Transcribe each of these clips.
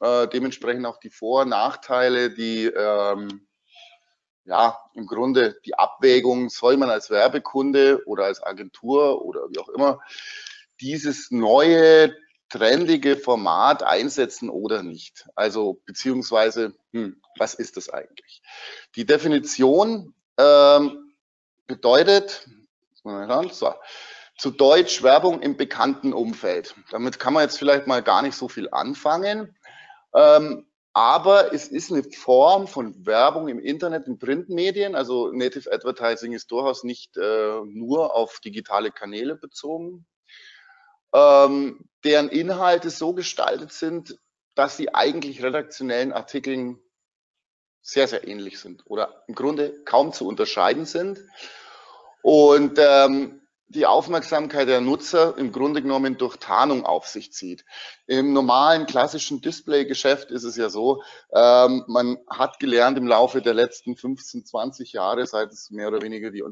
Äh, dementsprechend auch die Vor- und Nachteile, die ähm, ja im Grunde die Abwägung, soll man als Werbekunde oder als Agentur oder wie auch immer dieses neue trendige Format einsetzen oder nicht. Also beziehungsweise, hm, was ist das eigentlich? Die Definition ähm, bedeutet, so, zu Deutsch Werbung im bekannten Umfeld. Damit kann man jetzt vielleicht mal gar nicht so viel anfangen. Ähm, aber es ist eine Form von Werbung im Internet, in Printmedien. Also Native Advertising ist durchaus nicht äh, nur auf digitale Kanäle bezogen, ähm, deren Inhalte so gestaltet sind, dass sie eigentlich redaktionellen Artikeln sehr, sehr ähnlich sind oder im Grunde kaum zu unterscheiden sind. Und ähm, die Aufmerksamkeit der Nutzer im Grunde genommen durch Tarnung auf sich zieht. Im normalen klassischen Display-Geschäft ist es ja so, ähm, man hat gelernt im Laufe der letzten 15, 20 Jahre, seit es mehr oder weniger die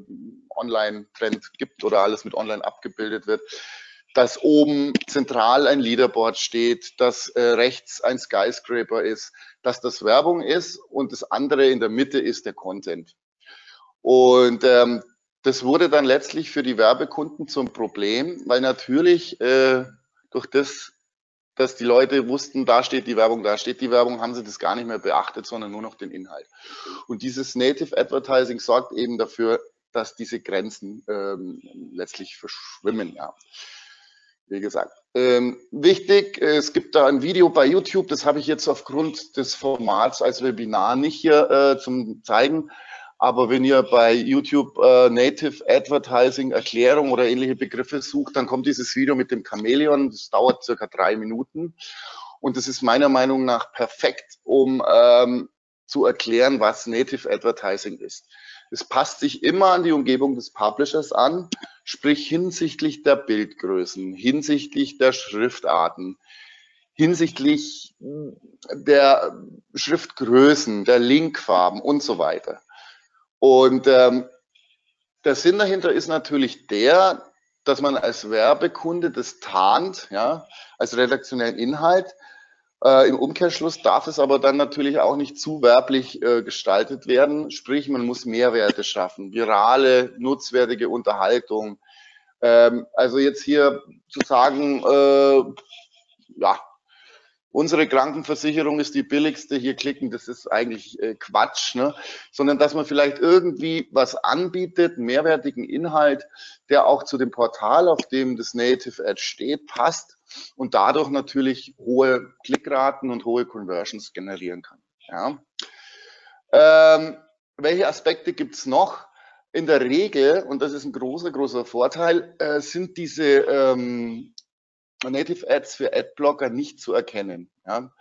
Online-Trend gibt oder alles mit Online abgebildet wird, dass oben zentral ein Leaderboard steht, dass äh, rechts ein Skyscraper ist, dass das Werbung ist und das andere in der Mitte ist der Content. Und ähm, das wurde dann letztlich für die Werbekunden zum Problem, weil natürlich äh, durch das, dass die Leute wussten, da steht die Werbung, da steht die Werbung, haben sie das gar nicht mehr beachtet, sondern nur noch den Inhalt. Und dieses Native Advertising sorgt eben dafür, dass diese Grenzen ähm, letztlich verschwimmen. Ja. Wie gesagt, ähm, wichtig, es gibt da ein Video bei YouTube, das habe ich jetzt aufgrund des Formats als Webinar nicht hier äh, zum Zeigen. Aber wenn ihr bei YouTube äh, Native Advertising Erklärung oder ähnliche Begriffe sucht, dann kommt dieses Video mit dem Chamäleon. Das dauert circa drei Minuten. Und das ist meiner Meinung nach perfekt, um ähm, zu erklären, was Native Advertising ist. Es passt sich immer an die Umgebung des Publishers an, sprich hinsichtlich der Bildgrößen, hinsichtlich der Schriftarten, hinsichtlich der Schriftgrößen, der Linkfarben und so weiter. Und ähm, der Sinn dahinter ist natürlich der, dass man als Werbekunde das tarnt, ja, als redaktionellen Inhalt. Äh, Im Umkehrschluss darf es aber dann natürlich auch nicht zu werblich äh, gestaltet werden. Sprich, man muss Mehrwerte schaffen, virale, nutzwertige Unterhaltung. Ähm, also jetzt hier zu sagen, äh, ja, unsere Krankenversicherung ist die billigste, hier klicken, das ist eigentlich äh, Quatsch, ne? sondern dass man vielleicht irgendwie was anbietet, mehrwertigen Inhalt, der auch zu dem Portal, auf dem das Native Ad steht, passt und dadurch natürlich hohe Klickraten und hohe Conversions generieren kann. Ja? Ähm, welche Aspekte gibt's noch? In der Regel, und das ist ein großer, großer Vorteil, äh, sind diese ähm, Native Ads für Adblocker nicht zu erkennen. Ja.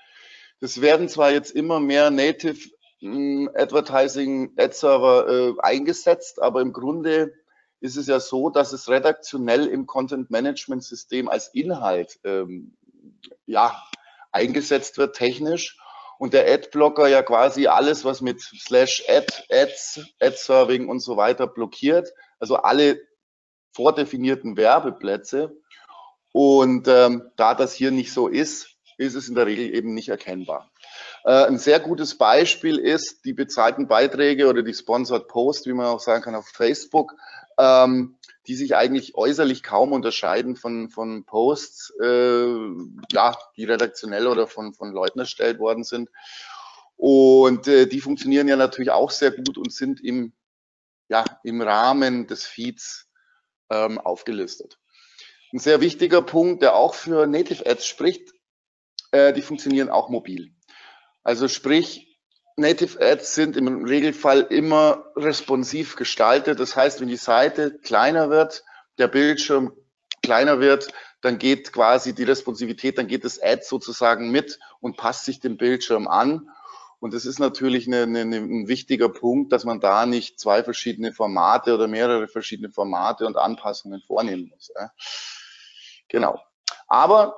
Das werden zwar jetzt immer mehr Native hm, Advertising Ad Server äh, eingesetzt, aber im Grunde ist es ja so, dass es redaktionell im Content Management System als Inhalt ähm, ja, eingesetzt wird, technisch. Und der Adblocker ja quasi alles, was mit slash Ad, Ads, Ad-Serving und so weiter blockiert, also alle vordefinierten Werbeplätze. Und ähm, da das hier nicht so ist, ist es in der Regel eben nicht erkennbar. Äh, ein sehr gutes Beispiel ist die bezahlten Beiträge oder die Sponsored Post, wie man auch sagen kann, auf Facebook, ähm, die sich eigentlich äußerlich kaum unterscheiden von, von Posts, äh, ja, die redaktionell oder von, von Leuten erstellt worden sind. Und äh, die funktionieren ja natürlich auch sehr gut und sind im, ja, im Rahmen des Feeds ähm, aufgelistet. Ein sehr wichtiger Punkt, der auch für Native Ads spricht, äh, die funktionieren auch mobil. Also sprich, Native Ads sind im Regelfall immer responsiv gestaltet. Das heißt, wenn die Seite kleiner wird, der Bildschirm kleiner wird, dann geht quasi die Responsivität, dann geht das Ad sozusagen mit und passt sich dem Bildschirm an. Und das ist natürlich eine, eine, ein wichtiger Punkt, dass man da nicht zwei verschiedene Formate oder mehrere verschiedene Formate und Anpassungen vornehmen muss. Genau. Aber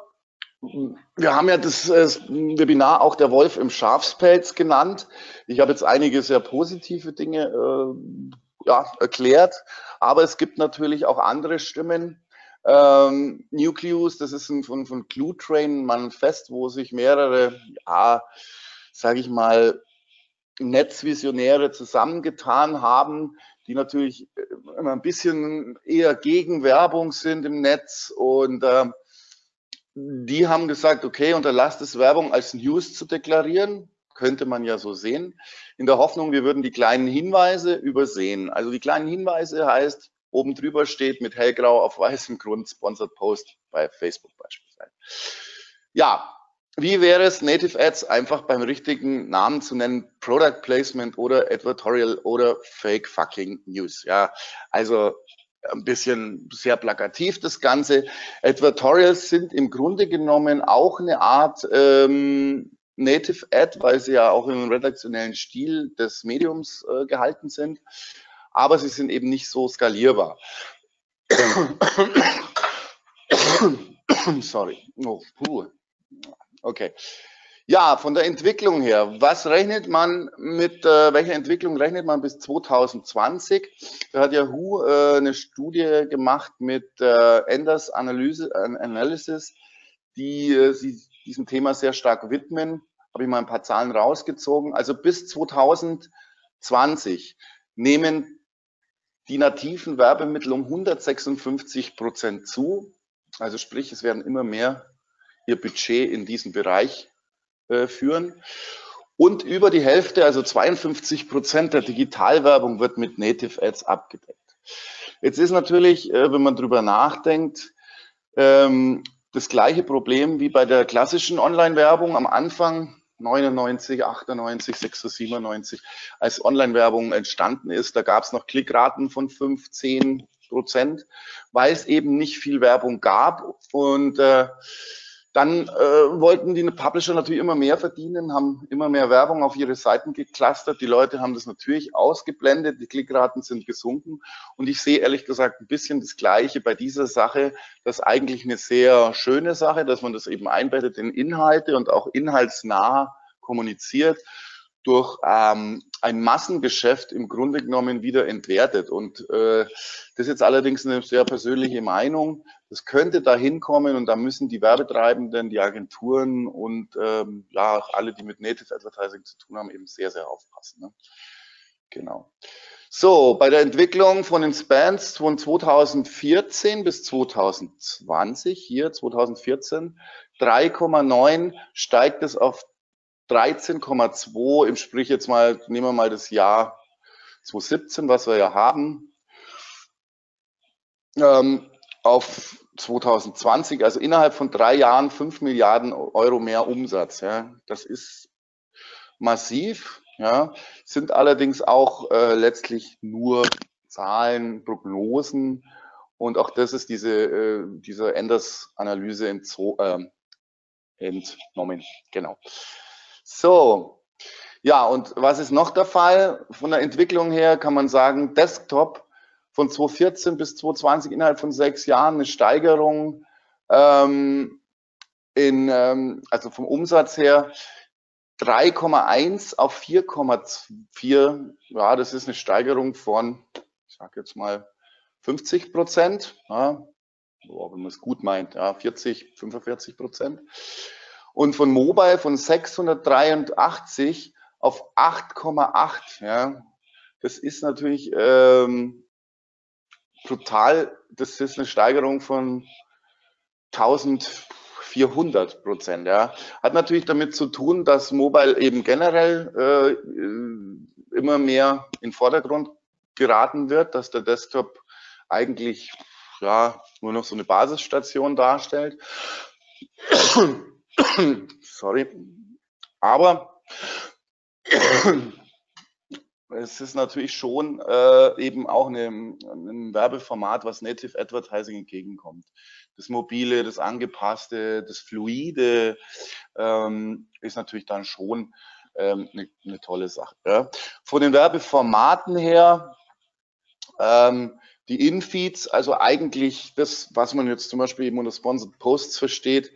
wir haben ja das, das, Webinar auch der Wolf im Schafspelz genannt. Ich habe jetzt einige sehr positive Dinge äh, ja, erklärt, aber es gibt natürlich auch andere Stimmen. Ähm, Nucleus, das ist ein, von, von Clue Train Manifest, wo sich mehrere, ja, sage ich mal, Netzvisionäre zusammengetan haben, die natürlich immer ein bisschen eher gegen Werbung sind im Netz und äh, die haben gesagt, okay, unterlasst es Werbung als News zu deklarieren, könnte man ja so sehen, in der Hoffnung, wir würden die kleinen Hinweise übersehen. Also die kleinen Hinweise heißt, oben drüber steht mit hellgrau auf weißem Grund Sponsored Post bei Facebook beispielsweise. Ja, wie wäre es, Native Ads einfach beim richtigen Namen zu nennen, Product Placement oder Advertorial oder Fake Fucking News? Ja, also ein bisschen sehr plakativ das Ganze. Advertorials sind im Grunde genommen auch eine Art ähm, Native Ad, weil sie ja auch im redaktionellen Stil des Mediums äh, gehalten sind, aber sie sind eben nicht so skalierbar. Sorry. Oh, puh. Okay. Ja, von der Entwicklung her, was rechnet man mit, äh, welcher Entwicklung rechnet man bis 2020? Da hat Yahoo äh, eine Studie gemacht mit äh, Enders Analyse, Analysis, die äh, sie diesem Thema sehr stark widmen. Habe ich mal ein paar Zahlen rausgezogen. Also bis 2020 nehmen die nativen Werbemittel um 156 Prozent zu. Also sprich, es werden immer mehr ihr Budget in diesen Bereich äh, führen. Und über die Hälfte, also 52 Prozent der Digitalwerbung wird mit Native Ads abgedeckt. Jetzt ist natürlich, äh, wenn man drüber nachdenkt, ähm, das gleiche Problem wie bei der klassischen Online-Werbung am Anfang 99, 98, 96, 97, als Online-Werbung entstanden ist. Da gab es noch Klickraten von 5, 10 Prozent, weil es eben nicht viel Werbung gab. Und äh, dann äh, wollten die Publisher natürlich immer mehr verdienen, haben immer mehr Werbung auf ihre Seiten geclustert. Die Leute haben das natürlich ausgeblendet, die Klickraten sind gesunken. Und ich sehe ehrlich gesagt ein bisschen das Gleiche bei dieser Sache. Das ist eigentlich eine sehr schöne Sache, dass man das eben einbettet in Inhalte und auch inhaltsnah kommuniziert durch ähm, ein Massengeschäft im Grunde genommen wieder entwertet. Und äh, das ist jetzt allerdings eine sehr persönliche Meinung. Das könnte da hinkommen und da müssen die Werbetreibenden, die Agenturen und ähm, ja auch alle, die mit Native Advertising zu tun haben, eben sehr, sehr aufpassen. Ne? Genau. So, bei der Entwicklung von den Spans von 2014 bis 2020, hier 2014, 3,9 steigt es auf 13,2 im Sprich jetzt mal, nehmen wir mal das Jahr 2017, was wir ja haben, ähm, auf 2020, also innerhalb von drei Jahren 5 Milliarden Euro mehr Umsatz. Ja. Das ist massiv, ja, sind allerdings auch äh, letztlich nur Zahlen, Prognosen und auch das ist diese, äh, diese Enders-Analyse äh, entnommen. Genau. So, ja, und was ist noch der Fall? Von der Entwicklung her kann man sagen, Desktop von 2014 bis 2020 innerhalb von sechs Jahren eine Steigerung ähm, in, ähm, also vom Umsatz her 3,1 auf 4,4. Ja, das ist eine Steigerung von, ich sage jetzt mal 50 Prozent. Ja, wenn man es gut meint, ja, 40, 45 Prozent und von Mobile von 683 auf 8,8. Ja. Das ist natürlich ähm, brutal. Das ist eine Steigerung von 1400 Prozent. Ja. Hat natürlich damit zu tun, dass Mobile eben generell äh, immer mehr in Vordergrund geraten wird, dass der Desktop eigentlich ja, nur noch so eine Basisstation darstellt. Sorry. Aber es ist natürlich schon äh, eben auch eine, ein Werbeformat, was Native Advertising entgegenkommt. das Mobile, das Angepasste, das Fluide ähm, ist natürlich dann schon ähm, eine, eine tolle Sache. Ja. Von den Werbeformaten her, ähm, die Infeeds, also eigentlich das, was man jetzt zum Beispiel eben unter Sponsored Posts versteht,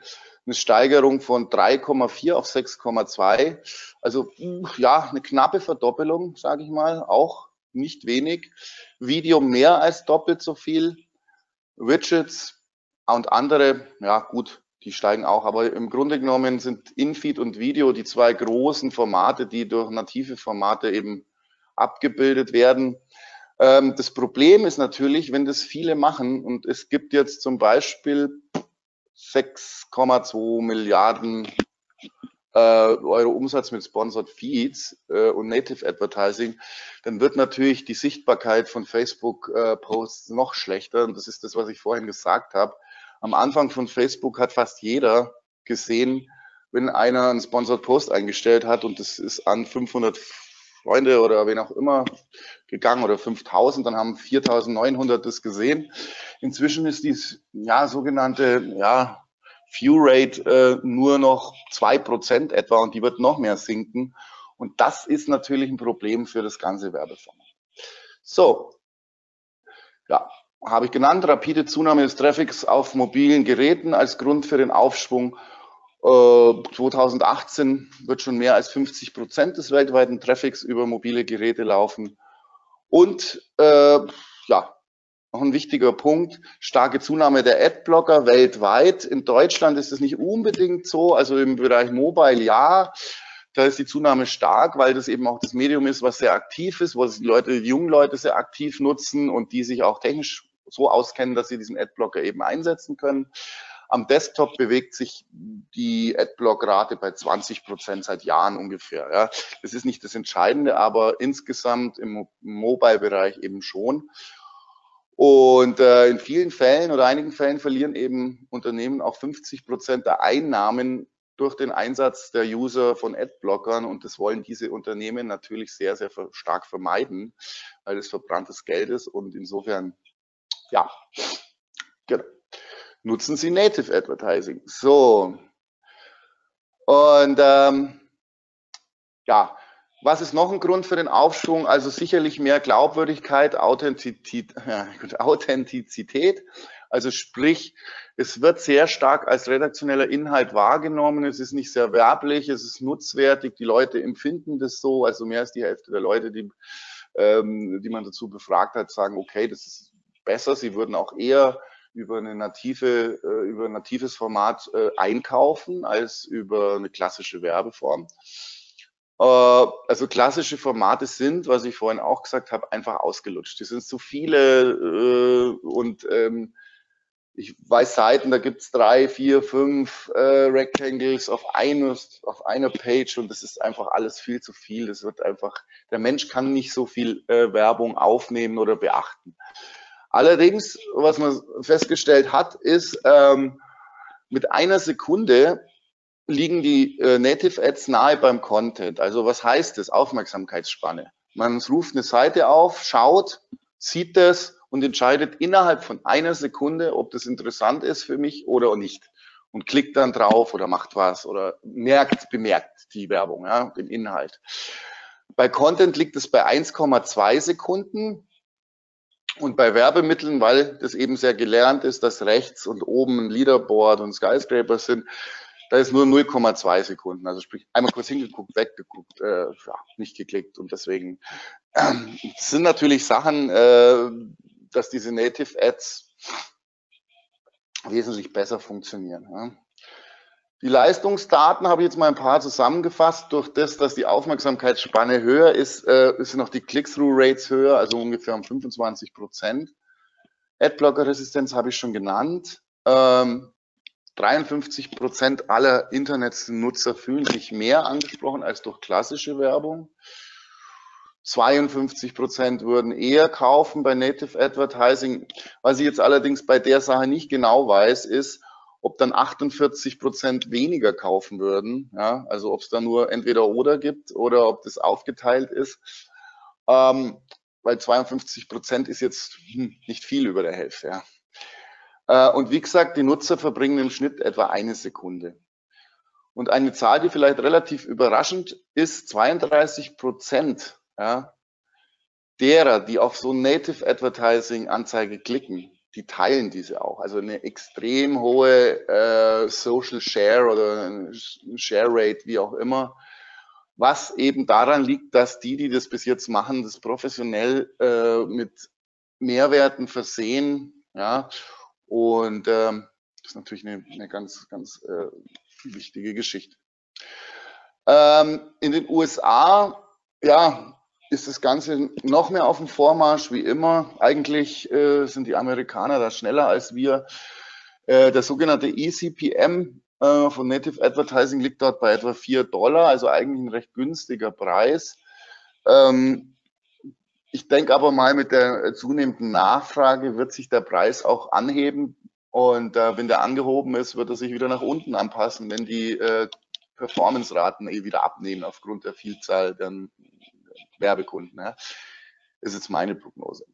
eine Steigerung von 3,4 auf 6,2. Also ja, eine knappe Verdoppelung, sage ich mal, auch nicht wenig. Video mehr als doppelt so viel. Widgets und andere, ja gut, die steigen auch. Aber im Grunde genommen sind Infeed und Video die zwei großen Formate, die durch native Formate eben abgebildet werden. Ähm, das Problem ist natürlich, wenn das viele machen und es gibt jetzt zum Beispiel 6,2 Milliarden äh, Euro Umsatz mit Sponsored Feeds äh, und Native Advertising, dann wird natürlich die Sichtbarkeit von Facebook-Posts äh, noch schlechter. Und das ist das, was ich vorhin gesagt habe. Am Anfang von Facebook hat fast jeder gesehen, wenn einer einen Sponsored Post eingestellt hat und das ist an 500 Freunde oder wen auch immer gegangen oder 5000, dann haben 4900 das gesehen. Inzwischen ist dies ja sogenannte ja, View Rate äh, nur noch zwei Prozent etwa und die wird noch mehr sinken. Und das ist natürlich ein Problem für das ganze Werbeformat. So, ja, habe ich genannt, rapide Zunahme des Traffics auf mobilen Geräten als Grund für den Aufschwung. Äh, 2018 wird schon mehr als 50 Prozent des weltweiten Traffics über mobile Geräte laufen. Und äh, ja, noch ein wichtiger Punkt, starke Zunahme der Adblocker weltweit. In Deutschland ist es nicht unbedingt so, also im Bereich Mobile ja, da ist die Zunahme stark, weil das eben auch das Medium ist, was sehr aktiv ist, wo die Leute, die jungen Leute sehr aktiv nutzen und die sich auch technisch so auskennen, dass sie diesen Adblocker eben einsetzen können. Am Desktop bewegt sich die Adblock-Rate bei 20 Prozent seit Jahren ungefähr. Ja. Das ist nicht das Entscheidende, aber insgesamt im Mobile-Bereich eben schon. Und äh, in vielen Fällen oder einigen Fällen verlieren eben Unternehmen auch 50 Prozent der Einnahmen durch den Einsatz der User von Adblockern. Und das wollen diese Unternehmen natürlich sehr, sehr stark vermeiden, weil es verbranntes Geld ist. Und insofern, ja, genau. Nutzen Sie Native Advertising. So. Und ähm, ja, was ist noch ein Grund für den Aufschwung? Also sicherlich mehr Glaubwürdigkeit, Authentizität. Authentizität. Also sprich, es wird sehr stark als redaktioneller Inhalt wahrgenommen. Es ist nicht sehr werblich, es ist nutzwertig. Die Leute empfinden das so. Also mehr als die Hälfte der Leute, die, ähm, die man dazu befragt hat, sagen, okay, das ist besser. Sie würden auch eher über eine native, äh, über ein natives Format äh, einkaufen als über eine klassische Werbeform. Äh, also klassische Formate sind, was ich vorhin auch gesagt habe, einfach ausgelutscht. Die sind zu viele äh, und ähm, ich weiß Seiten, da gibt's drei, vier, fünf äh, Rectangles auf, eines, auf einer Page und das ist einfach alles viel zu viel. Das wird einfach, der Mensch kann nicht so viel äh, Werbung aufnehmen oder beachten. Allerdings, was man festgestellt hat, ist, ähm, mit einer Sekunde liegen die äh, Native Ads nahe beim Content. Also was heißt das? Aufmerksamkeitsspanne. Man ruft eine Seite auf, schaut, sieht das und entscheidet innerhalb von einer Sekunde, ob das interessant ist für mich oder nicht. Und klickt dann drauf oder macht was oder merkt, bemerkt die Werbung, ja, den Inhalt. Bei Content liegt es bei 1,2 Sekunden. Und bei Werbemitteln, weil das eben sehr gelernt ist, dass rechts und oben ein Leaderboard und Skyscraper sind, da ist nur 0,2 Sekunden. Also sprich, einmal kurz hingeguckt, weggeguckt, äh, ja, nicht geklickt. Und deswegen äh, sind natürlich Sachen, äh, dass diese Native Ads wesentlich besser funktionieren. Ja. Die Leistungsdaten habe ich jetzt mal ein paar zusammengefasst. Durch das, dass die Aufmerksamkeitsspanne höher ist, äh, ist noch die Click-Through-Rates höher, also ungefähr um 25 Prozent. Adblocker-Resistenz habe ich schon genannt. Ähm, 53 Prozent aller Internetnutzer fühlen sich mehr angesprochen als durch klassische Werbung. 52 Prozent würden eher kaufen bei Native Advertising. Was ich jetzt allerdings bei der Sache nicht genau weiß, ist, ob dann 48 Prozent weniger kaufen würden. Ja, also ob es da nur entweder oder gibt oder ob das aufgeteilt ist. Ähm, weil 52 Prozent ist jetzt hm, nicht viel über der Hälfte. Ja. Äh, und wie gesagt, die Nutzer verbringen im Schnitt etwa eine Sekunde. Und eine Zahl, die vielleicht relativ überraschend ist, 32 Prozent ja, derer, die auf so Native Advertising Anzeige klicken, die teilen diese auch. Also eine extrem hohe äh, Social Share oder Share Rate, wie auch immer. Was eben daran liegt, dass die, die das bis jetzt machen, das professionell äh, mit Mehrwerten versehen. Ja, und ähm, das ist natürlich eine, eine ganz, ganz äh, wichtige Geschichte. Ähm, in den USA, ja, ist das Ganze noch mehr auf dem Vormarsch wie immer. Eigentlich äh, sind die Amerikaner da schneller als wir. Äh, der sogenannte ECPM äh, von Native Advertising liegt dort bei etwa 4 Dollar, also eigentlich ein recht günstiger Preis. Ähm, ich denke aber mal, mit der zunehmenden Nachfrage wird sich der Preis auch anheben. Und äh, wenn der angehoben ist, wird er sich wieder nach unten anpassen, wenn die äh, Performance-Raten eh wieder abnehmen aufgrund der Vielzahl der Werbekunden. Ja. ist jetzt meine Prognose.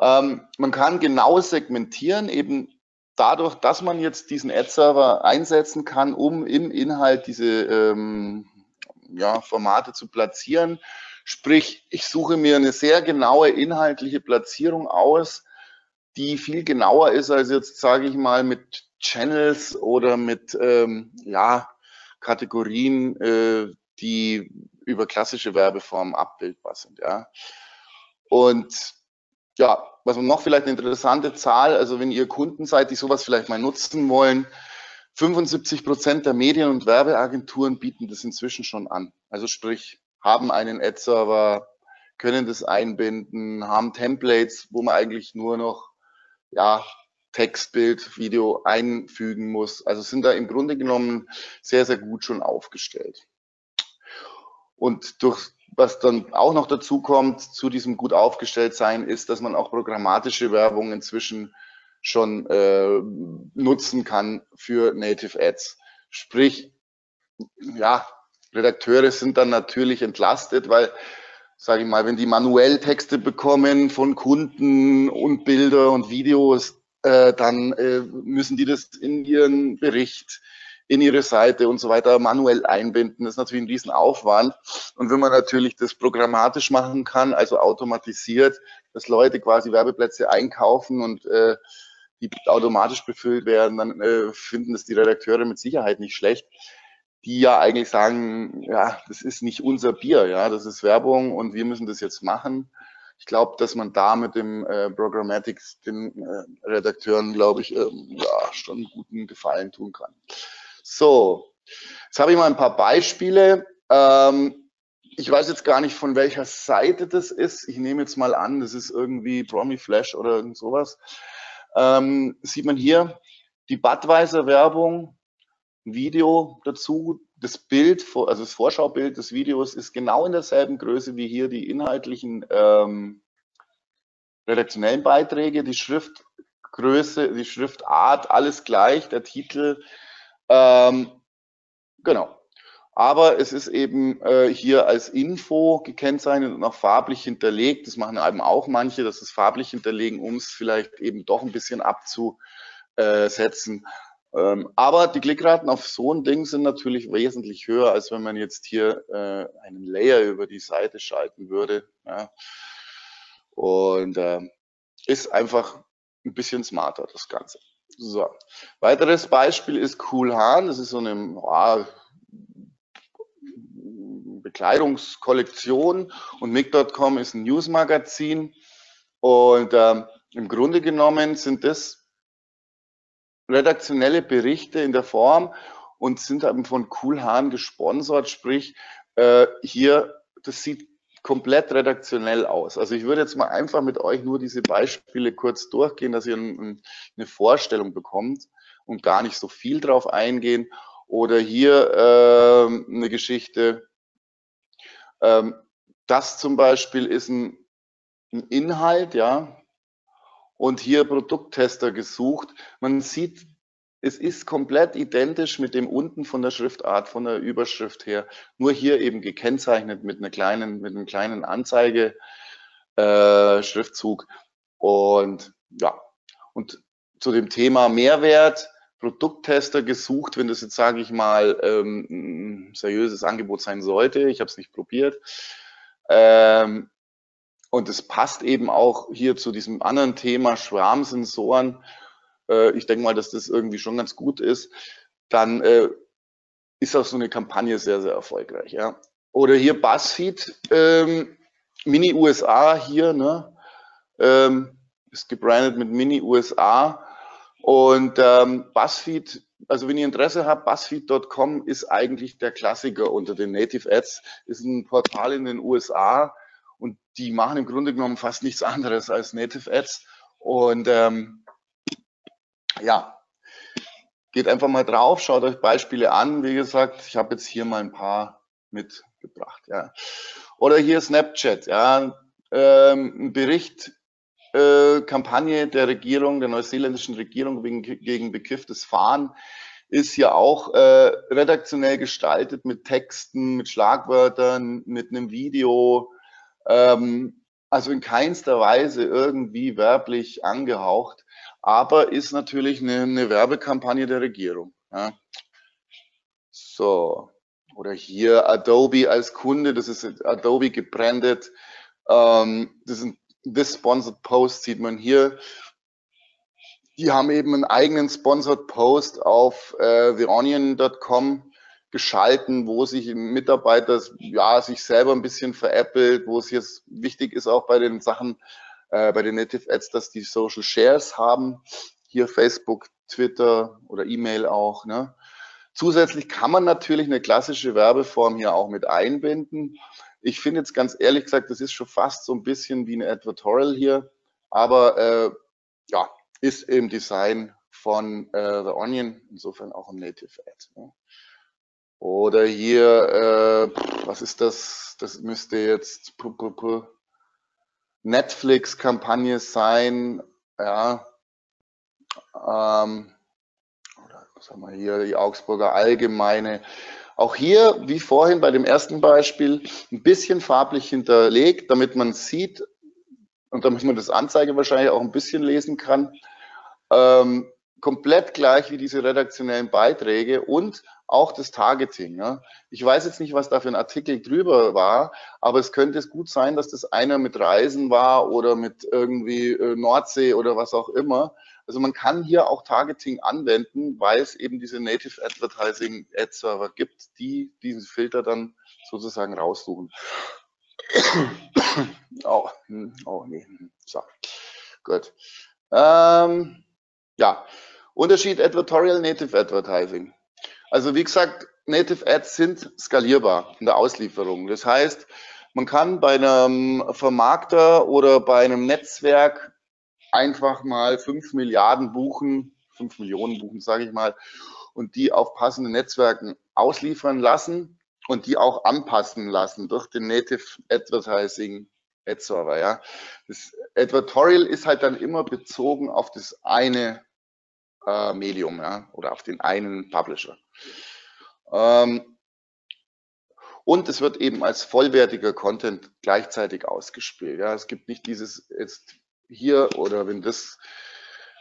Ähm, man kann genau segmentieren, eben dadurch, dass man jetzt diesen Ad-Server einsetzen kann, um im Inhalt diese ähm, ja, Formate zu platzieren. Sprich, ich suche mir eine sehr genaue inhaltliche Platzierung aus, die viel genauer ist als jetzt, sage ich mal, mit Channels oder mit ähm, ja, Kategorien, äh, die über klassische Werbeformen abbildbar sind. Ja. Und ja, was noch vielleicht eine interessante Zahl, also wenn ihr Kunden seid, die sowas vielleicht mal nutzen wollen, 75 Prozent der Medien- und Werbeagenturen bieten das inzwischen schon an. Also sprich, haben einen Ad-Server, können das einbinden, haben Templates, wo man eigentlich nur noch ja, Text, Bild, Video einfügen muss. Also sind da im Grunde genommen sehr, sehr gut schon aufgestellt. Und durch was dann auch noch dazu kommt, zu diesem gut aufgestellt sein, ist, dass man auch programmatische Werbung inzwischen schon äh, nutzen kann für Native Ads. Sprich, ja, Redakteure sind dann natürlich entlastet, weil, sage ich mal, wenn die manuell Texte bekommen von Kunden und Bilder und Videos, äh, dann äh, müssen die das in ihren Bericht in ihre Seite und so weiter manuell einbinden. Das ist natürlich ein Riesenaufwand. Und wenn man natürlich das programmatisch machen kann, also automatisiert, dass Leute quasi Werbeplätze einkaufen und äh, die automatisch befüllt werden, dann äh, finden das die Redakteure mit Sicherheit nicht schlecht, die ja eigentlich sagen, ja, das ist nicht unser Bier, ja, das ist Werbung und wir müssen das jetzt machen. Ich glaube, dass man da mit dem äh, Programmatics den äh, Redakteuren, glaube ich, ähm, ja, schon einen guten Gefallen tun kann. So, jetzt habe ich mal ein paar Beispiele. Ähm, ich weiß jetzt gar nicht, von welcher Seite das ist. Ich nehme jetzt mal an, das ist irgendwie Promi Flash oder irgend sowas. Ähm, sieht man hier die Budweiser-Werbung, Video dazu. Das Bild, also das Vorschaubild des Videos ist genau in derselben Größe wie hier die inhaltlichen ähm, redaktionellen Beiträge. Die Schriftgröße, die Schriftart, alles gleich. Der Titel ähm, genau. Aber es ist eben äh, hier als Info gekennzeichnet und auch farblich hinterlegt. Das machen eben auch manche, dass es farblich hinterlegen, um es vielleicht eben doch ein bisschen abzusetzen. Ähm, aber die Klickraten auf so ein Ding sind natürlich wesentlich höher, als wenn man jetzt hier äh, einen Layer über die Seite schalten würde. Ja. Und äh, ist einfach ein bisschen smarter, das Ganze. So. Weiteres Beispiel ist Cool Hahn. Das ist so eine ja, Bekleidungskollektion und Mic.com ist ein Newsmagazin. Und ähm, im Grunde genommen sind das redaktionelle Berichte in der Form und sind eben von Cool Hahn gesponsert. Sprich, äh, hier, das sieht komplett redaktionell aus. Also ich würde jetzt mal einfach mit euch nur diese Beispiele kurz durchgehen, dass ihr ein, eine Vorstellung bekommt und gar nicht so viel drauf eingehen. Oder hier äh, eine Geschichte. Ähm, das zum Beispiel ist ein, ein Inhalt, ja, und hier Produkttester gesucht. Man sieht es ist komplett identisch mit dem unten von der Schriftart, von der Überschrift her. Nur hier eben gekennzeichnet mit einer kleinen, mit einem kleinen Anzeige, äh. Und ja, und zu dem Thema Mehrwert, Produkttester gesucht, wenn das jetzt, sage ich mal, ähm, ein seriöses Angebot sein sollte. Ich habe es nicht probiert. Ähm, und es passt eben auch hier zu diesem anderen Thema Schwarmsensoren. Äh, ich denke mal, dass das irgendwie schon ganz gut ist. Dann äh, ist auch so eine Kampagne sehr, sehr erfolgreich. Ja. Oder hier BuzzFeed, ähm, Mini USA hier, ne? Ähm, ist gebrandet mit Mini USA. Und ähm, BuzzFeed, also wenn ihr Interesse habt, BuzzFeed.com ist eigentlich der Klassiker unter den Native Ads, ist ein Portal in den USA und die machen im Grunde genommen fast nichts anderes als Native Ads. Und ähm, ja, geht einfach mal drauf, schaut euch Beispiele an. Wie gesagt, ich habe jetzt hier mal ein paar mitgebracht. Ja. Oder hier Snapchat, ja, ähm, ein Bericht, äh, Kampagne der Regierung, der neuseeländischen Regierung wegen, gegen bekifftes Fahren ist hier auch äh, redaktionell gestaltet mit Texten, mit Schlagwörtern, mit einem Video, ähm, also in keinster Weise irgendwie werblich angehaucht, aber ist natürlich eine, eine Werbekampagne der Regierung. Ja. So, oder hier Adobe als Kunde, das ist Adobe gebrandet. Ähm, das ein This Sponsored Post sieht man hier. Die haben eben einen eigenen Sponsored Post auf äh, theonion.com geschalten, wo sich Mitarbeiter ja sich selber ein bisschen veräppelt, wo es jetzt wichtig ist auch bei den Sachen, äh, bei den Native Ads, dass die Social Shares haben. Hier Facebook, Twitter oder E-Mail auch. Ne? Zusätzlich kann man natürlich eine klassische Werbeform hier auch mit einbinden. Ich finde jetzt ganz ehrlich gesagt, das ist schon fast so ein bisschen wie ein Advertorial hier, aber äh, ja, ist im Design von äh, The Onion, insofern auch ein Native Ad. Ne? Oder hier, äh, was ist das? Das müsste jetzt Netflix-Kampagne sein. Ja. Ähm, oder was haben wir hier? Die Augsburger Allgemeine. Auch hier, wie vorhin bei dem ersten Beispiel, ein bisschen farblich hinterlegt, damit man sieht und damit man das Anzeige wahrscheinlich auch ein bisschen lesen kann. Ähm, komplett gleich wie diese redaktionellen Beiträge und auch das Targeting. Ja. Ich weiß jetzt nicht, was da für ein Artikel drüber war, aber es könnte es gut sein, dass das einer mit Reisen war oder mit irgendwie äh, Nordsee oder was auch immer. Also man kann hier auch Targeting anwenden, weil es eben diese Native Advertising Ad Server gibt, die diesen Filter dann sozusagen raussuchen. oh, hm, oh nee, so, gut. Ähm, ja, Unterschied Advertorial Native Advertising. Also wie gesagt, Native Ads sind skalierbar in der Auslieferung. Das heißt, man kann bei einem Vermarkter oder bei einem Netzwerk einfach mal fünf Milliarden buchen, fünf Millionen buchen, sage ich mal, und die auf passende Netzwerken ausliefern lassen und die auch anpassen lassen durch den Native Advertising Ad Server. Ja. Das Advertorial ist halt dann immer bezogen auf das eine äh, Medium ja, oder auf den einen Publisher. Ähm, und es wird eben als vollwertiger Content gleichzeitig ausgespielt. Ja, es gibt nicht dieses jetzt hier oder wenn das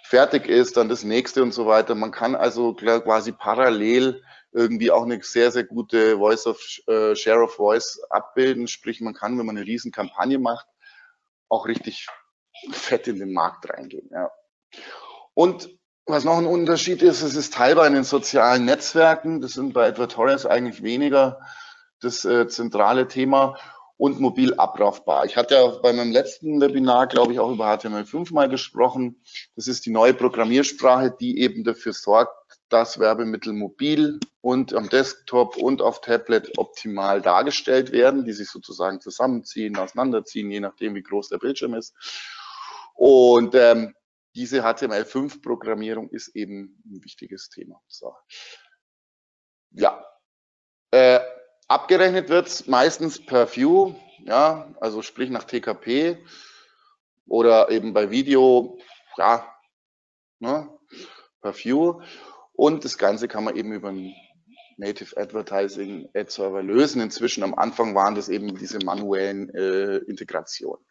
fertig ist, dann das nächste und so weiter. Man kann also quasi parallel irgendwie auch eine sehr, sehr gute Voice of äh, Share of Voice abbilden. Sprich, man kann, wenn man eine riesen Kampagne macht, auch richtig fett in den Markt reingehen. Ja. Und was noch ein Unterschied ist, es ist teilbar in den sozialen Netzwerken, das sind bei Advertorials eigentlich weniger das äh, zentrale Thema und mobil abrufbar. Ich hatte ja bei meinem letzten Webinar, glaube ich, auch über HTML5 mal gesprochen. Das ist die neue Programmiersprache, die eben dafür sorgt, dass Werbemittel mobil und am Desktop und auf Tablet optimal dargestellt werden, die sich sozusagen zusammenziehen, auseinanderziehen, je nachdem, wie groß der Bildschirm ist. Und ähm, diese HTML5-Programmierung ist eben ein wichtiges Thema. So. Ja, äh, abgerechnet wird meistens per View, ja, also sprich nach TKP oder eben bei Video, ja, ne, per View. Und das Ganze kann man eben über einen Native Advertising Ad Server lösen. Inzwischen am Anfang waren das eben diese manuellen äh, Integrationen.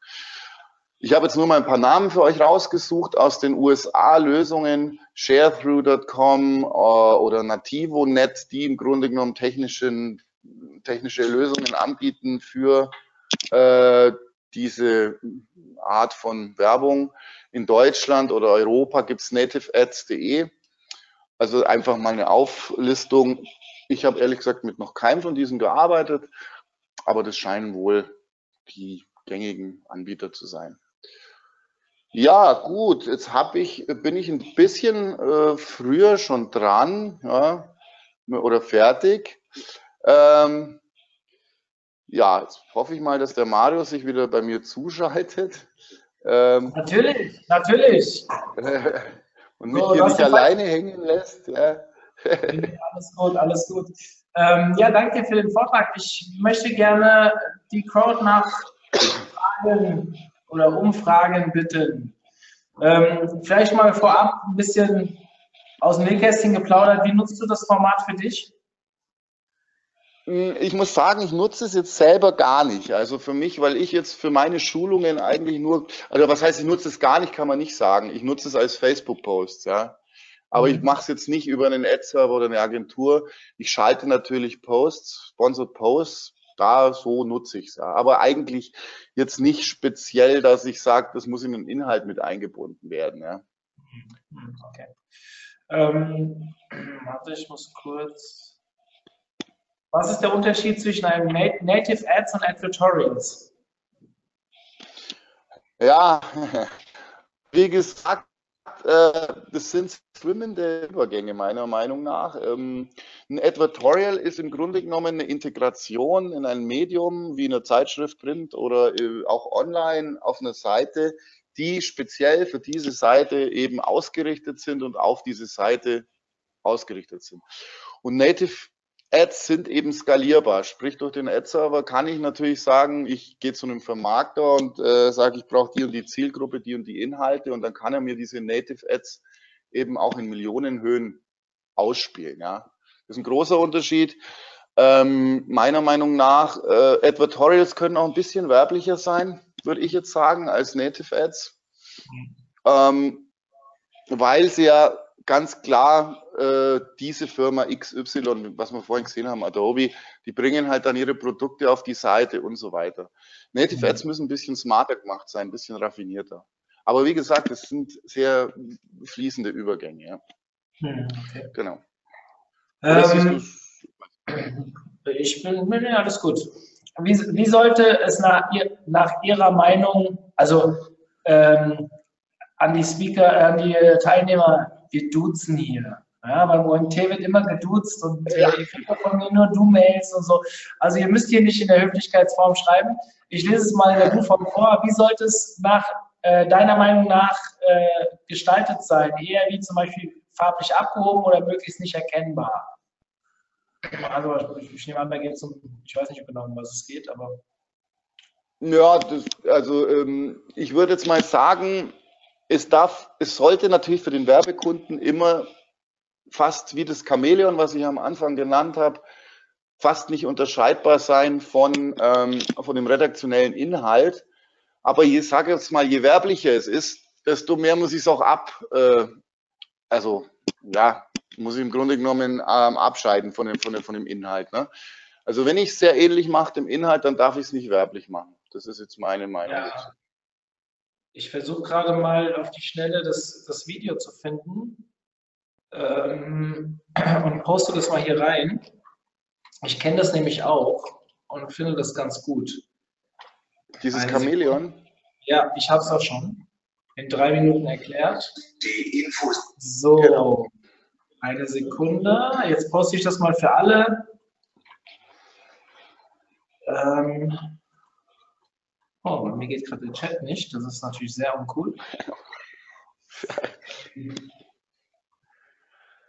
Ich habe jetzt nur mal ein paar Namen für euch rausgesucht aus den USA-Lösungen, sharethrough.com äh, oder Nativo.net, die im Grunde genommen technischen, technische Lösungen anbieten für äh, diese Art von Werbung. In Deutschland oder Europa gibt es nativeads.de. Also einfach mal eine Auflistung. Ich habe ehrlich gesagt mit noch keinem von diesen gearbeitet, aber das scheinen wohl die gängigen Anbieter zu sein. Ja, gut, jetzt habe ich, bin ich ein bisschen äh, früher schon dran ja, oder fertig. Ähm, ja, jetzt hoffe ich mal, dass der Mario sich wieder bei mir zuschaltet. Ähm, natürlich, natürlich. und mich so, hier nicht alleine hängen lässt. Ja. alles gut, alles gut. Ähm, ja, danke für den Vortrag. Ich möchte gerne die Crowd nach Fragen oder Umfragen bitten. Ähm, vielleicht mal vorab ein bisschen aus dem Nähkästchen geplaudert. Wie nutzt du das Format für dich? Hm, ich muss sagen, ich nutze es jetzt selber gar nicht. Also für mich, weil ich jetzt für meine Schulungen eigentlich nur, also was heißt, ich nutze es gar nicht, kann man nicht sagen. Ich nutze es als Facebook-Post, ja. Aber ich mhm. mache es jetzt nicht über einen Ad-Server oder eine Agentur. Ich schalte natürlich Posts, Sponsored Posts, da so nutze ich es. Aber eigentlich jetzt nicht speziell, dass ich sage, das muss in den Inhalt mit eingebunden werden. Ja. Mhm, okay. Ähm, warte, ich muss kurz. Was ist der Unterschied zwischen einem Native Ads und Advertorials? Ja, wie gesagt, äh, das sind schwimmende Übergänge meiner Meinung nach. Ähm, ein Advertorial ist im Grunde genommen eine Integration in ein Medium wie eine Zeitschrift, Print oder äh, auch online auf einer Seite, die speziell für diese Seite eben ausgerichtet sind und auf diese Seite ausgerichtet sind. Und Native Ads sind eben skalierbar. Sprich, durch den Ad-Server kann ich natürlich sagen, ich gehe zu einem Vermarkter und äh, sage, ich brauche die und die Zielgruppe, die und die Inhalte und dann kann er mir diese Native Ads eben auch in Millionenhöhen ausspielen. Ja. Das ist ein großer Unterschied. Ähm, meiner Meinung nach, äh, Advertorials können auch ein bisschen werblicher sein, würde ich jetzt sagen, als Native Ads. Ähm, weil sie ja ganz klar äh, diese Firma XY, was wir vorhin gesehen haben, Adobe, die bringen halt dann ihre Produkte auf die Seite und so weiter. Native mhm. Ads müssen ein bisschen smarter gemacht sein, ein bisschen raffinierter. Aber wie gesagt, es sind sehr fließende Übergänge. Ja. Mhm, okay. Genau. Ähm, ich bin, bin ja alles gut. Wie, wie sollte es nach, ihr, nach Ihrer Meinung, also ähm, an die Speaker, an die Teilnehmer wir duzen hier. Ja, beim OMT wird immer geduzt und äh, ihr kriegt von mir nur Du-Mails und so. Also ihr müsst hier nicht in der Höflichkeitsform schreiben. Ich lese es mal in der Du-Form vor. Wie sollte es nach äh, deiner Meinung nach äh, gestaltet sein? Eher wie zum Beispiel farblich abgehoben oder möglichst nicht erkennbar? Also ich nehme an, da geht es um, ich weiß nicht genau, um was es geht, aber. Ja, das, also ähm, ich würde jetzt mal sagen, es darf, es sollte natürlich für den Werbekunden immer fast wie das Chamäleon, was ich am Anfang genannt habe, fast nicht unterscheidbar sein von, ähm, von dem redaktionellen Inhalt. Aber je, sage jetzt mal, je werblicher es ist, desto mehr muss ich es auch ab, äh, also ja, muss ich im Grunde genommen ähm, abscheiden von dem, von dem, von dem Inhalt. Ne? Also wenn ich es sehr ähnlich mache dem Inhalt, dann darf ich es nicht werblich machen. Das ist jetzt meine Meinung. Ja. Ich versuche gerade mal auf die Schnelle das, das Video zu finden ähm, und poste das mal hier rein. Ich kenne das nämlich auch und finde das ganz gut. Dieses Eine Chamäleon? Sekunde. Ja, ich habe es auch schon in drei Minuten erklärt. Die Infos. So, genau. eine Sekunde. Jetzt poste ich das mal für alle. Ähm, Oh, bei mir geht gerade der Chat nicht. Das ist natürlich sehr uncool.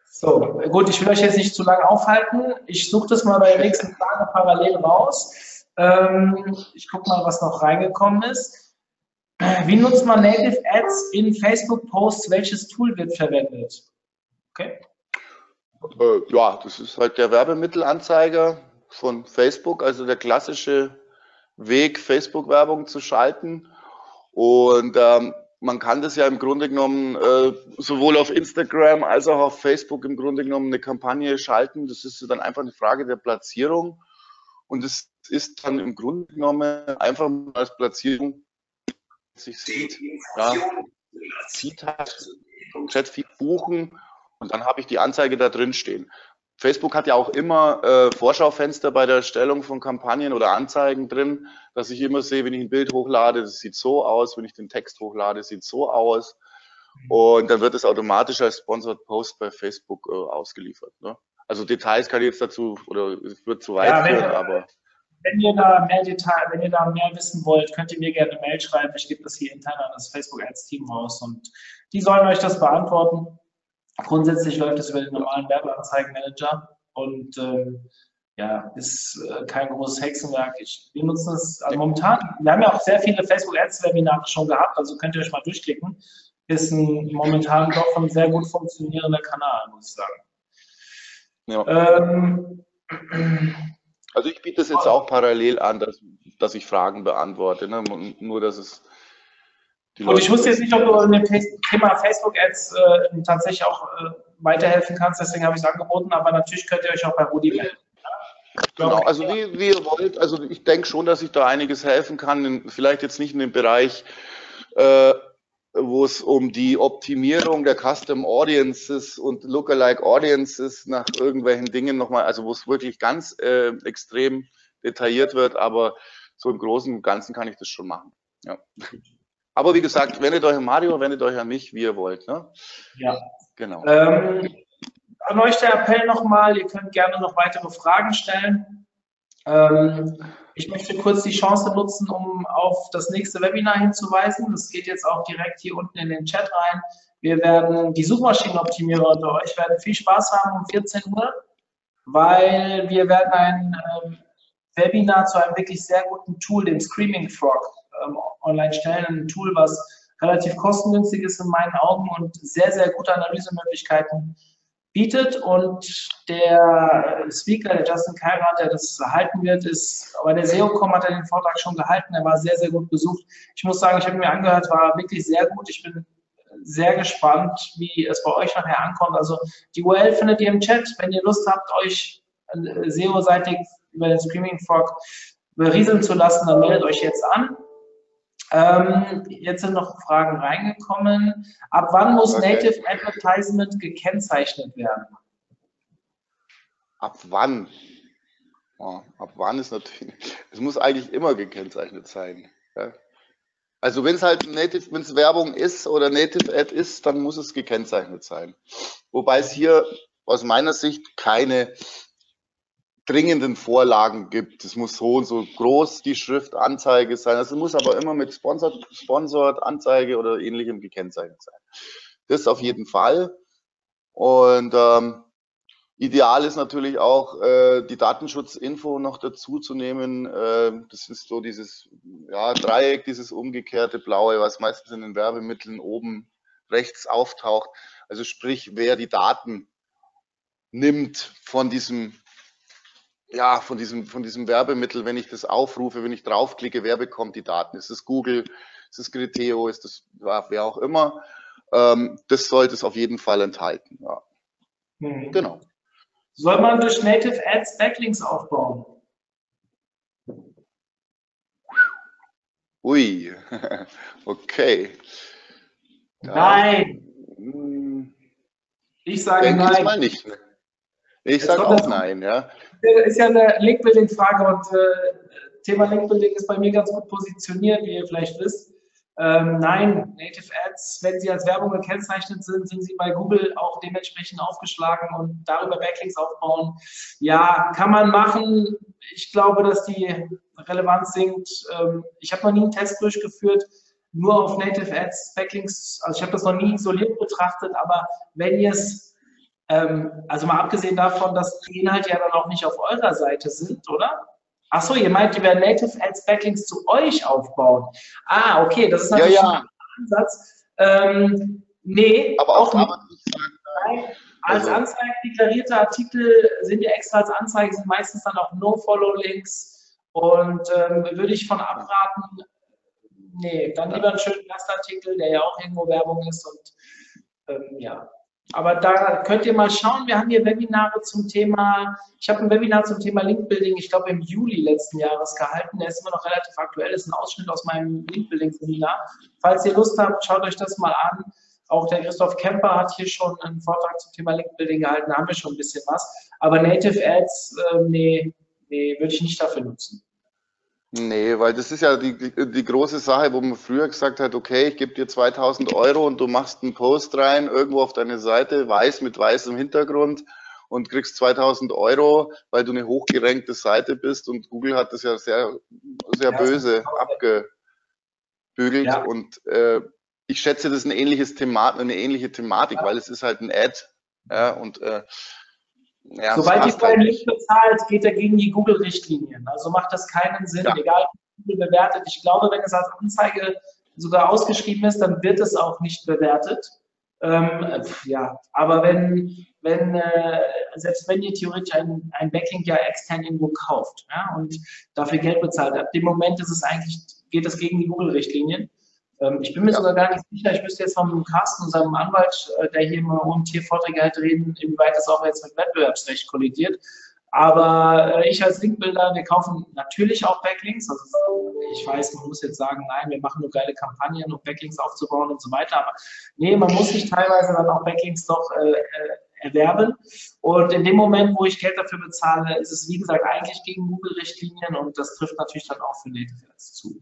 So, gut, ich will euch jetzt nicht zu lange aufhalten. Ich suche das mal bei der nächsten Frage parallel raus. Ähm, ich gucke mal, was noch reingekommen ist. Wie nutzt man Native Ads in Facebook-Posts? Welches Tool wird verwendet? Okay. Äh, ja, das ist halt der Werbemittelanzeiger von Facebook, also der klassische Weg, Facebook-Werbung zu schalten. Und ähm, man kann das ja im Grunde genommen äh, sowohl auf Instagram als auch auf Facebook im Grunde genommen eine Kampagne schalten. Das ist dann einfach eine Frage der Platzierung. Und es ist dann im Grunde genommen einfach als Platzierung, sich sieht, ja, sieht hat, Chatfeed buchen und dann habe ich die Anzeige da drin stehen. Facebook hat ja auch immer äh, Vorschaufenster bei der Erstellung von Kampagnen oder Anzeigen drin, dass ich immer sehe, wenn ich ein Bild hochlade, das sieht so aus, wenn ich den Text hochlade, sieht so aus. Und dann wird es automatisch als Sponsored Post bei Facebook äh, ausgeliefert. Ne? Also Details kann ich jetzt dazu, oder es wird zu weit ja, führen, aber. Wenn ihr da mehr Detail, wenn ihr da mehr wissen wollt, könnt ihr mir gerne eine Mail schreiben. Ich gebe das hier intern an das Facebook Ads Team raus und die sollen euch das beantworten. Grundsätzlich läuft es über den normalen Werbeanzeigenmanager und ähm, ja, ist äh, kein großes Hexenwerk. Ich, wir nutzen es also momentan. Wir haben ja auch sehr viele Facebook Ads Webinare schon gehabt, also könnt ihr euch mal durchklicken. Ist ein momentan doch ein sehr gut funktionierender Kanal, muss ich sagen. Ja. Ähm, also ich biete es jetzt auch parallel an, dass, dass ich Fragen beantworte. Ne? Nur, dass es und ich wusste jetzt nicht, ob du in dem Thema Facebook-Ads äh, tatsächlich auch äh, weiterhelfen kannst, deswegen habe ich es angeboten, aber natürlich könnt ihr euch auch bei Rudi melden. Genau, also wie, wie ihr wollt, also ich denke schon, dass ich da einiges helfen kann, in, vielleicht jetzt nicht in dem Bereich, äh, wo es um die Optimierung der Custom Audiences und Lookalike Audiences nach irgendwelchen Dingen nochmal, also wo es wirklich ganz äh, extrem detailliert wird, aber so im Großen und Ganzen kann ich das schon machen. Ja. Aber wie gesagt, wendet euch an Mario, wendet euch an mich, wie ihr wollt. Ne? Ja. Genau. Ähm, an euch der Appell nochmal, ihr könnt gerne noch weitere Fragen stellen. Ähm, ich möchte kurz die Chance nutzen, um auf das nächste Webinar hinzuweisen. Das geht jetzt auch direkt hier unten in den Chat rein. Wir werden, die Suchmaschinenoptimierer unter euch werden viel Spaß haben um 14 Uhr, weil wir werden ein ähm, Webinar zu einem wirklich sehr guten Tool, dem Screaming Frog, ähm, online stellen. Ein Tool, was relativ kostengünstig ist in meinen Augen und sehr, sehr gute Analysemöglichkeiten bietet. Und der Speaker, der Justin Kairat, der das halten wird, ist, bei der SEOCom hat er den Vortrag schon gehalten, er war sehr, sehr gut besucht. Ich muss sagen, ich habe mir angehört, war wirklich sehr gut. Ich bin sehr gespannt, wie es bei euch nachher ankommt. Also die URL findet ihr im Chat. Wenn ihr Lust habt, euch SEO-seitig über den Screaming Frog berieseln zu lassen, dann meldet euch jetzt an. Ähm, jetzt sind noch Fragen reingekommen. Ab wann muss okay. Native Advertisement gekennzeichnet werden? Ab wann? Oh, ab wann ist natürlich, es muss eigentlich immer gekennzeichnet sein. Ja? Also wenn es halt Native, wenn es Werbung ist oder Native Ad ist, dann muss es gekennzeichnet sein. Wobei es hier aus meiner Sicht keine dringenden Vorlagen gibt. Es muss so und so groß die Schriftanzeige sein. Also es muss aber immer mit Sponsored, Sponsored Anzeige oder ähnlichem gekennzeichnet sein. Das auf jeden Fall. Und ähm, ideal ist natürlich auch äh, die Datenschutzinfo noch dazu zu nehmen. Äh, das ist so dieses ja, Dreieck, dieses umgekehrte blaue, was meistens in den Werbemitteln oben rechts auftaucht. Also sprich, wer die Daten nimmt von diesem ja, von diesem, von diesem Werbemittel, wenn ich das aufrufe, wenn ich draufklicke, wer bekommt die Daten? Ist es Google? Ist es Criteo? Ist es wer auch immer? Ähm, das sollte es auf jeden Fall enthalten. Ja. Mhm. Genau. Soll man durch Native Ads Backlinks aufbauen? Ui, okay. Nein. Hm. Ich sage Denke nein. mal nicht. Ne? Ich sage auch nein, ja. Ist ja eine Link-Building-Frage und äh, Thema Link-Building ist bei mir ganz gut positioniert, wie ihr vielleicht wisst. Ähm, nein, Native Ads, wenn sie als Werbung gekennzeichnet sind, sind sie bei Google auch dementsprechend aufgeschlagen und darüber Backlinks aufbauen. Ja, kann man machen. Ich glaube, dass die Relevanz sinkt. Ähm, ich habe noch nie einen Test durchgeführt, nur auf Native Ads Backlinks. Also ich habe das noch nie isoliert betrachtet, aber wenn ihr es ähm, also mal abgesehen davon, dass die Inhalte ja dann auch nicht auf eurer Seite sind, oder? Achso, ihr meint, die werden Native Ads Backlinks zu euch aufbauen. Ah, okay, das ist natürlich ja, ja. ein Ansatz. Ähm, nee, aber auch, auch nicht. Nein, als also. Anzeige deklarierte Artikel sind ja extra als Anzeige, sind meistens dann auch No-Follow-Links und ähm, würde ich von abraten, nee, dann lieber einen schönen Gastartikel, der ja auch irgendwo Werbung ist und ähm, ja. Aber da könnt ihr mal schauen, wir haben hier Webinare zum Thema, ich habe ein Webinar zum Thema Linkbuilding, ich glaube im Juli letzten Jahres gehalten, der ist immer noch relativ aktuell, ist ein Ausschnitt aus meinem Linkbuilding-Seminar. Falls ihr Lust habt, schaut euch das mal an. Auch der Christoph Kemper hat hier schon einen Vortrag zum Thema Linkbuilding gehalten, da haben wir schon ein bisschen was. Aber Native Ads, äh, nee, nee, würde ich nicht dafür nutzen. Nee, weil das ist ja die, die, die, große Sache, wo man früher gesagt hat, okay, ich gebe dir 2000 Euro und du machst einen Post rein, irgendwo auf deine Seite, weiß mit weißem Hintergrund und kriegst 2000 Euro, weil du eine hochgerankte Seite bist und Google hat das ja sehr, sehr ja, böse abgebügelt ja. und äh, ich schätze, das ist ein ähnliches Thema, eine ähnliche Thematik, ja. weil es ist halt ein Ad ja, und äh, ja, Sobald die vorher halt nicht bezahlt, geht er gegen die Google-Richtlinien. Also macht das keinen Sinn, ja. egal wie Google bewertet. Ich glaube, wenn es als Anzeige sogar ausgeschrieben ist, dann wird es auch nicht bewertet. Ähm, ja, aber wenn, wenn äh, selbst wenn ihr theoretisch ein, ein Backlink ja extern irgendwo kauft ja, und dafür Geld bezahlt, ab dem Moment ist es eigentlich, geht es gegen die Google-Richtlinien. Ähm, ich bin mir ja. sogar gar nicht sicher, ich müsste jetzt dem Carsten, unserem Anwalt, äh, der hier immer um Tiervorträge halt reden, inwieweit das auch jetzt mit Wettbewerbsrecht kollidiert. Aber äh, ich als Linkbilder, wir kaufen natürlich auch Backlinks. Also ich weiß, man muss jetzt sagen, nein, wir machen nur geile Kampagnen, um Backlinks aufzubauen und so weiter. Aber nee, man muss sich teilweise dann auch Backlinks doch äh, erwerben. Und in dem Moment, wo ich Geld dafür bezahle, ist es wie gesagt eigentlich gegen Google-Richtlinien und das trifft natürlich dann auch für Native Ads zu.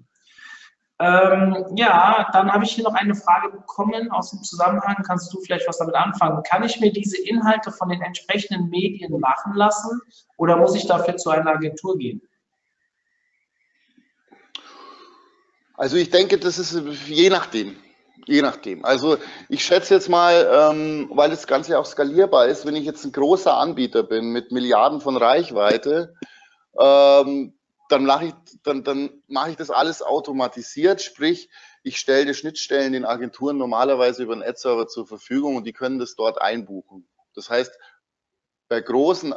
Ähm, ja, dann habe ich hier noch eine Frage bekommen aus dem Zusammenhang. Kannst du vielleicht was damit anfangen? Kann ich mir diese Inhalte von den entsprechenden Medien machen lassen oder muss ich dafür zu einer Agentur gehen? Also ich denke, das ist je nachdem. Je nachdem. Also ich schätze jetzt mal, ähm, weil das Ganze auch skalierbar ist, wenn ich jetzt ein großer Anbieter bin mit Milliarden von Reichweite, ähm, dann mache ich, dann, dann mache ich das alles automatisiert, sprich, ich stelle die Schnittstellen den Agenturen normalerweise über einen Ad-Server zur Verfügung und die können das dort einbuchen. Das heißt, bei großen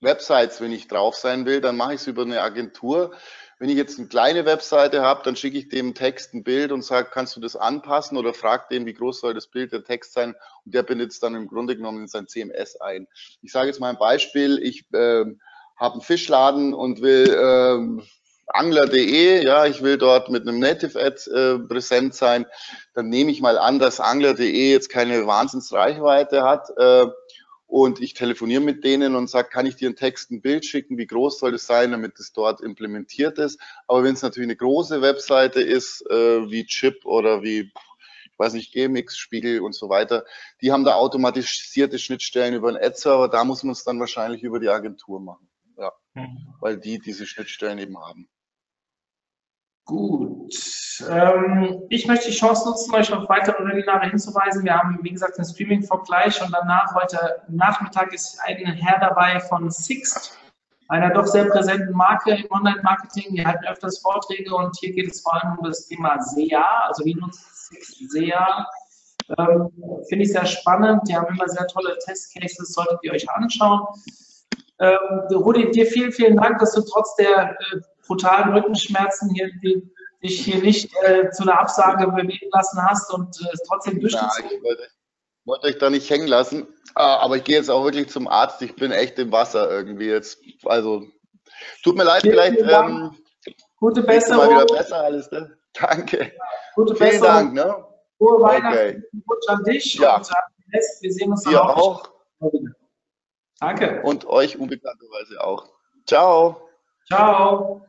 Websites, wenn ich drauf sein will, dann mache ich es über eine Agentur. Wenn ich jetzt eine kleine Webseite habe, dann schicke ich dem Text ein Bild und sage, kannst du das anpassen oder frag den, wie groß soll das Bild, der Text sein und der es dann im Grunde genommen in sein CMS ein. Ich sage jetzt mal ein Beispiel, ich äh, habe einen Fischladen und will ähm, angler.de, ja, ich will dort mit einem Native Ad äh, präsent sein, dann nehme ich mal an, dass angler.de jetzt keine Wahnsinnsreichweite hat äh, und ich telefoniere mit denen und sage, kann ich dir einen Text, ein Bild schicken, wie groß soll es sein, damit es dort implementiert ist. Aber wenn es natürlich eine große Webseite ist, äh, wie Chip oder wie ich weiß nicht, GMX, Spiegel und so weiter, die haben da automatisierte Schnittstellen über einen Ad-Server, da muss man es dann wahrscheinlich über die Agentur machen. Weil die diese Schnittstellen eben haben. Gut. Ähm, ich möchte die Chance nutzen, euch auf weitere Webinare hinzuweisen. Wir haben, wie gesagt, den Streaming-Vergleich und danach heute Nachmittag ist ein Herr dabei von Sixt, einer doch sehr präsenten Marke im Online-Marketing. Die halten öfters Vorträge und hier geht es vor allem um das Thema SEA, also wie nutzt Sixt SEA. Ähm, Finde ich sehr spannend. Die haben immer sehr tolle Testcases, solltet ihr euch anschauen. Ähm, Rudi, dir vielen, vielen Dank, dass du trotz der äh, brutalen Rückenschmerzen hier die, dich hier nicht äh, zu einer Absage bewegen lassen hast und äh, es trotzdem durchgezogen. Ja, ich wollte, wollte euch da nicht hängen lassen, ah, aber ich gehe jetzt auch wirklich zum Arzt. Ich bin echt im Wasser irgendwie jetzt. Also tut mir leid, vielen, vielleicht. Vielen ähm, Gute Besserung. Mal wieder besser alles, ne? Danke. Gute vielen Besserung. Dank. Ne? Frohe Weihnachten. Okay. an dich ja. und wir sehen uns dann auch. auch. Danke. Und euch unbekannterweise auch. Ciao. Ciao.